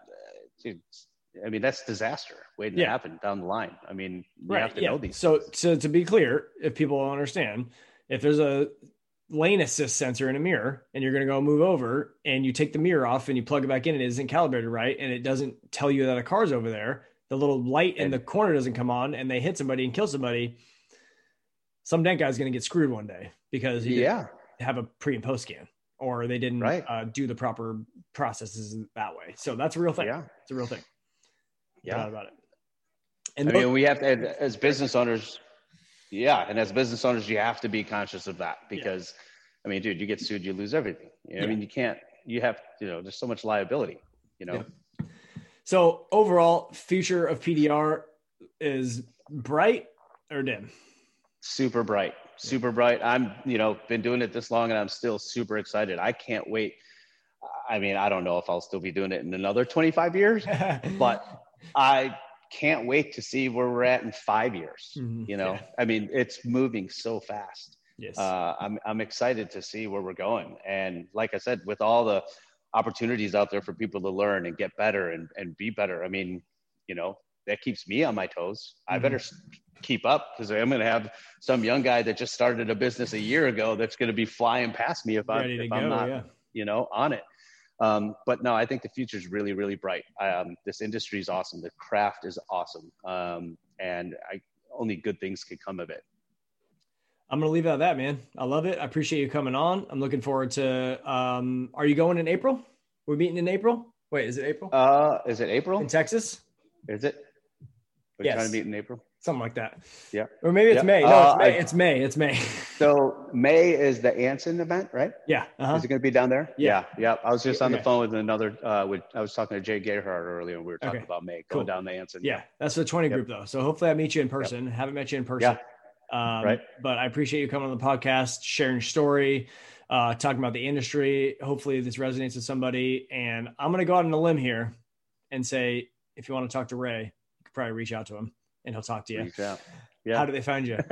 I mean, that's disaster waiting to happen down the line. I mean, you right. have to know these. So, so to be clear, if people don't understand, if there's a lane assist sensor in a mirror and you're going to go move over and you take the mirror off and you plug it back in and it isn't calibrated right and it doesn't tell you that a car's over there. The little light in the corner doesn't come on and they hit somebody and kill somebody. Some dent guy's going to get screwed one day because he yeah. have a pre and post scan or they didn't right. uh, do the proper processes that way. So that's a real thing. Yeah. It's a real thing. Yeah. About it. And I mean, we have to, as business owners yeah, and as business owners, you have to be conscious of that because, yeah. I mean, dude, you get sued, you lose everything. You know, yeah. I mean, you can't. You have, you know, there's so much liability. You know. Yeah. So overall, future of PDR is bright or dim? Super bright, super bright. I'm, you know, been doing it this long, and I'm still super excited. I can't wait. I mean, I don't know if I'll still be doing it in another 25 years, but I can't wait to see where we're at in five years. Mm-hmm. You know, yeah. I mean, it's moving so fast. Yes. Uh, I'm, I'm excited to see where we're going. And like I said, with all the opportunities out there for people to learn and get better and, and be better, I mean, you know, that keeps me on my toes. Mm-hmm. I better keep up because I'm going to have some young guy that just started a business a year ago that's going to be flying past me if I'm, if I'm not, yeah. you know, on it. Um, but no, I think the future is really, really bright. Um, this industry is awesome. The craft is awesome. Um, and I, only good things can come of it. I'm going to leave it at that, man. I love it. I appreciate you coming on. I'm looking forward to, um, are you going in April? We're meeting in April. Wait, is it April? Uh, is it April in Texas? Is it? We're yes. trying to meet in April something like that. Yeah. Or maybe it's yep. May. No, uh, it's May. It's May. It's May. so May is the Anson event, right? Yeah. Uh-huh. Is it going to be down there? Yeah. Yeah. I was just on the phone with another. Uh, with I was talking to Jay Gerhardt earlier, and we were talking okay. about May going cool. down the Anson. Yeah, that's the 20 yep. group though. So hopefully I meet you in person. Yep. Haven't met you in person. Yeah. Um, right. But I appreciate you coming on the podcast, sharing your story. Uh, talking about the industry. Hopefully, this resonates with somebody. And I'm going to go out on a limb here and say, if you want to talk to Rey, could probably reach out to him and he'll talk to you. Yeah. How do they find you?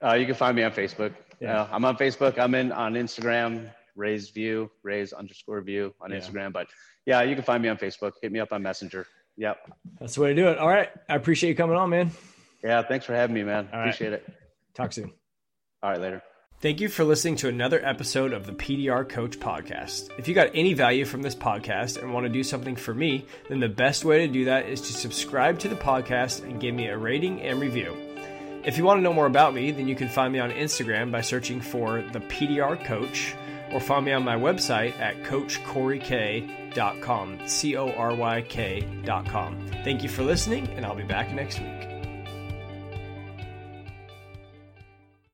Uh, you can find me on Facebook. Yeah. Uh, I'm on Facebook. I'm in on Instagram, Raise View, Raise underscore View on yeah. Instagram. But yeah, you can find me on Facebook. Hit me up on Messenger. Yep. That's the way to do it. All right. I appreciate you coming on, man. Yeah. Thanks for having me, man. All appreciate right. it. Talk soon. All right. Later. Thank you for listening to another episode of the PDR Coach Podcast. If you got any value from this podcast and want to do something for me, then the best way to do that is to subscribe to the podcast and give me a rating and review. If you want to know more about me, then you can find me on Instagram by searching for the PDR Coach or find me on my website at coachcoryk.com, C O R Y K.com. Thank you for listening, and I'll be back next week.